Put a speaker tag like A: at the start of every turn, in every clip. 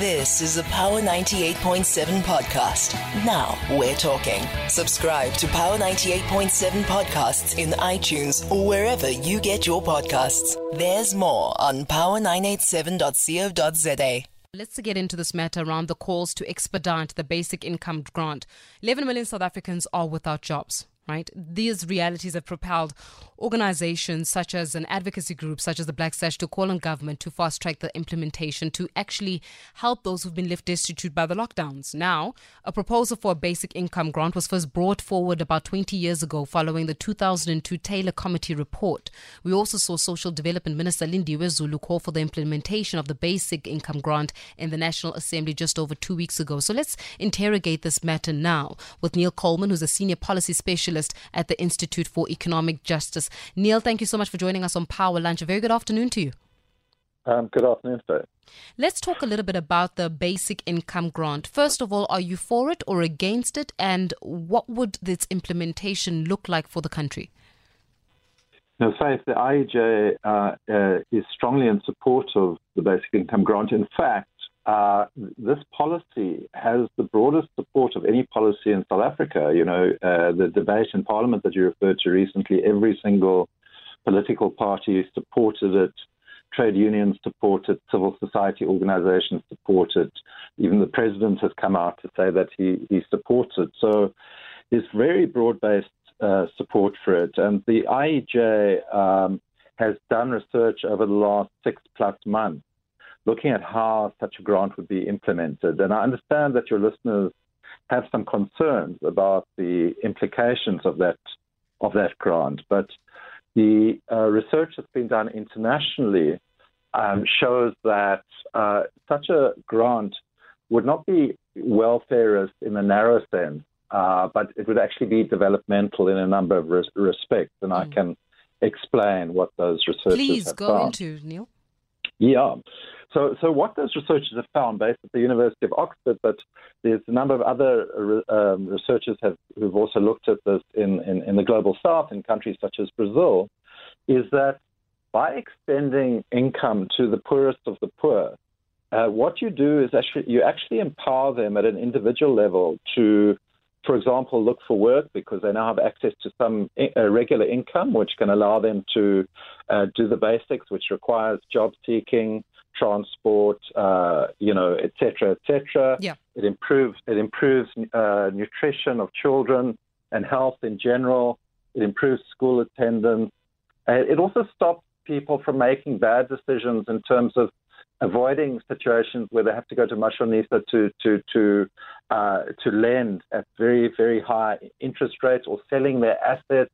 A: This is a Power 98.7 podcast. Now we're talking. Subscribe to Power 98.7 podcasts in iTunes or wherever you get your podcasts. There's more on power987.co.za.
B: Let's get into this matter around the calls to expedite the basic income grant. 11 million South Africans are without jobs right? These realities have propelled organizations such as an advocacy group such as the Black Sash to call on government to fast track the implementation to actually help those who've been left destitute by the lockdowns. Now, a proposal for a basic income grant was first brought forward about 20 years ago following the 2002 Taylor Committee report. We also saw Social Development Minister Lindiwe Zulu call for the implementation of the basic income grant in the National Assembly just over two weeks ago. So let's interrogate this matter now with Neil Coleman, who's a senior policy specialist specialist at the Institute for Economic Justice. Neil, thank you so much for joining us on Power Lunch. A very good afternoon to you.
C: Um, good afternoon, sir.
B: Let's talk a little bit about the basic income grant. First of all, are you for it or against it? And what would its implementation look like for the country?
C: Now, Faith, the IEJ uh, uh, is strongly in support of the basic income grant. In fact, uh, this policy has the broadest support of any policy in South Africa. You know, uh, the debate in Parliament that you referred to recently, every single political party supported it. Trade unions support it, civil society organizations support it. Even the president has come out to say that he, he supports it. So there's very broad based uh, support for it. And the IEJ um, has done research over the last six plus months looking at how such a grant would be implemented. And I understand that your listeners have some concerns about the implications of that of that grant, but the uh, research that's been done internationally um, shows that uh, such a grant would not be welfareist in the narrow sense, uh, but it would actually be developmental in a number of res- respects, and mm. I can explain what those researchers
B: Please go
C: found.
B: into Neil.
C: Yeah. So, so what those researchers have found, based at the University of Oxford, but there's a number of other um, researchers have, who've also looked at this in, in, in, the global south, in countries such as Brazil, is that by extending income to the poorest of the poor, uh, what you do is actually you actually empower them at an individual level to, for example, look for work because they now have access to some uh, regular income, which can allow them to uh, do the basics, which requires job seeking transport, uh, you know, etc., cetera, et cetera.
B: Yeah.
C: It improves it improves uh, nutrition of children and health in general. It improves school attendance. it also stops people from making bad decisions in terms of avoiding situations where they have to go to Mashonisa to to to uh, to lend at very very high interest rates or selling their assets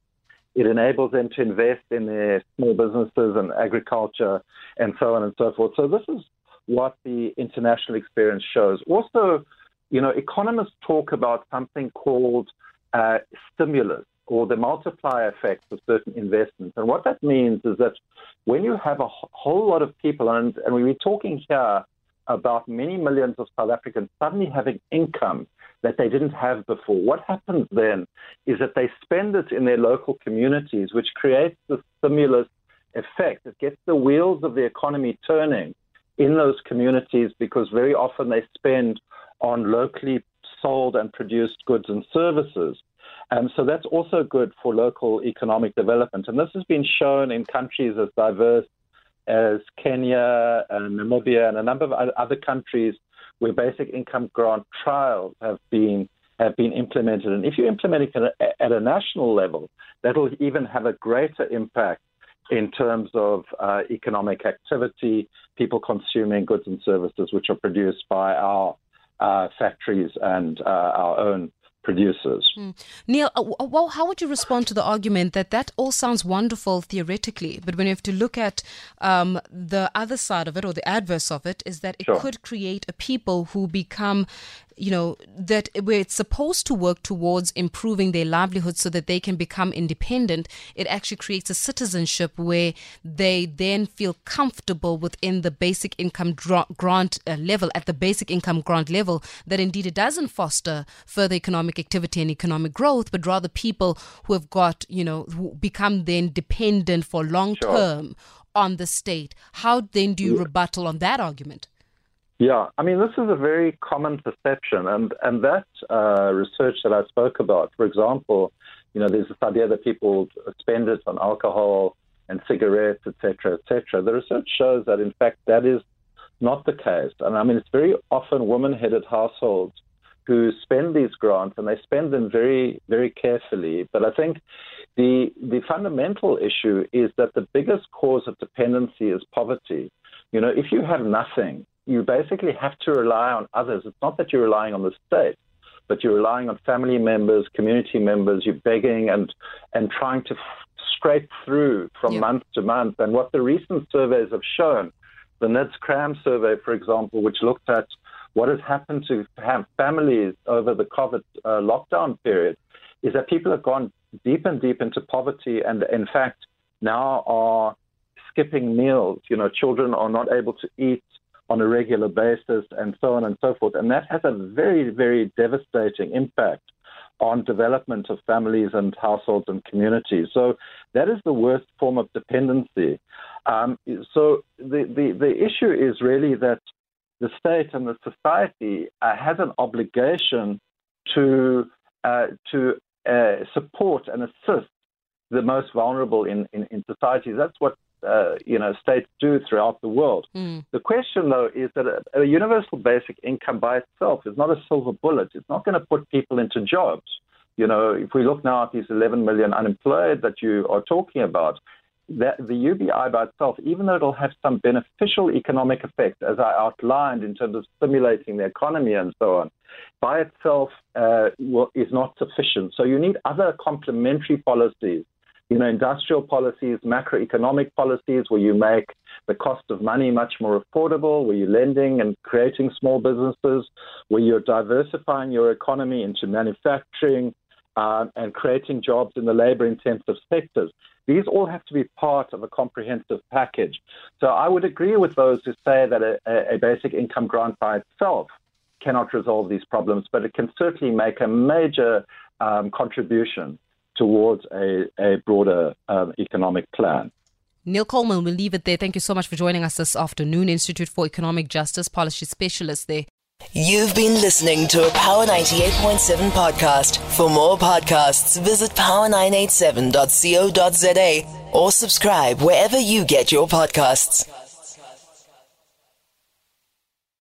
C: it enables them to invest in their small businesses and agriculture and so on and so forth. So this is what the international experience shows. Also, you know, economists talk about something called uh, stimulus or the multiplier effect of certain investments. And what that means is that when you have a whole lot of people, and, and we're talking here about many millions of South Africans suddenly having income that they didn't have before. What happens then is that they spend it in their local communities, which creates the stimulus effect. It gets the wheels of the economy turning in those communities because very often they spend on locally sold and produced goods and services. And so that's also good for local economic development. And this has been shown in countries as diverse as Kenya and Namibia and a number of other countries where basic income grant trials have been have been implemented. And if you implement it at a national level, that'll even have a greater impact in terms of uh, economic activity, people consuming goods and services which are produced by our uh, factories and uh, our own producers. Mm.
B: Neil, uh, well, how would you respond to the argument that that all sounds wonderful theoretically, but when you have to look at um, the other side of it or the adverse of it, is that it
C: sure.
B: could create a people who become you know, that where it's supposed to work towards improving their livelihood so that they can become independent, it actually creates a citizenship where they then feel comfortable within the basic income grant uh, level, at the basic income grant level, that indeed it doesn't foster further economic activity and economic growth, but rather people who have got, you know, who become then dependent for long term sure. on the state. How then do you yeah. rebuttal on that argument?
C: Yeah, I mean, this is a very common perception, and and that uh, research that I spoke about, for example, you know, there's this idea that people spend it on alcohol and cigarettes, etc., etc. The research shows that, in fact, that is not the case, and I mean, it's very often woman-headed households who spend these grants, and they spend them very, very carefully. But I think the the fundamental issue is that the biggest cause of dependency is poverty. You know, if you have nothing you basically have to rely on others. It's not that you're relying on the state, but you're relying on family members, community members. You're begging and and trying to f- scrape through from month to month. And what the recent surveys have shown, the NIDS CRAM survey, for example, which looked at what has happened to families over the COVID uh, lockdown period, is that people have gone deep and deep into poverty, and in fact now are skipping meals. You know, children are not able to eat on a regular basis and so on and so forth. And that has a very, very devastating impact on development of families and households and communities. So that is the worst form of dependency. Um, so the, the, the issue is really that the state and the society uh, has an obligation to uh, to uh, support and assist the most vulnerable in, in, in society. That's what uh, you know states do throughout the world. Mm. The question, though, is that a, a, universal basic income by itself is not a silver bullet. It's not going to put people into jobs. You know, if we look now at these 11 million unemployed that you are talking about, that the UBI by itself, even though it'll have some beneficial economic effect, as I outlined in terms of stimulating the economy and so on, by itself uh, is not sufficient. So you need other complementary policies you know, industrial policies, macroeconomic policies, where you make the cost of money much more affordable, where you're lending and creating small businesses, where you're diversifying your economy into manufacturing uh, and creating jobs in the labor intensive sectors. These all have to be part of a comprehensive package. So I would agree with those who say that a, a basic income grant by itself cannot resolve these problems, but it can certainly make a major um, contribution towards a, a broader um, economic plan.
B: Neil Coleman, we'll leave it there. Thank you so much for joining us this afternoon. Institute for Economic Justice Policy Specialist there.
A: You've been listening to a Power 98.7 podcast. For more podcasts, visit power987.co.za or subscribe wherever you get your podcasts.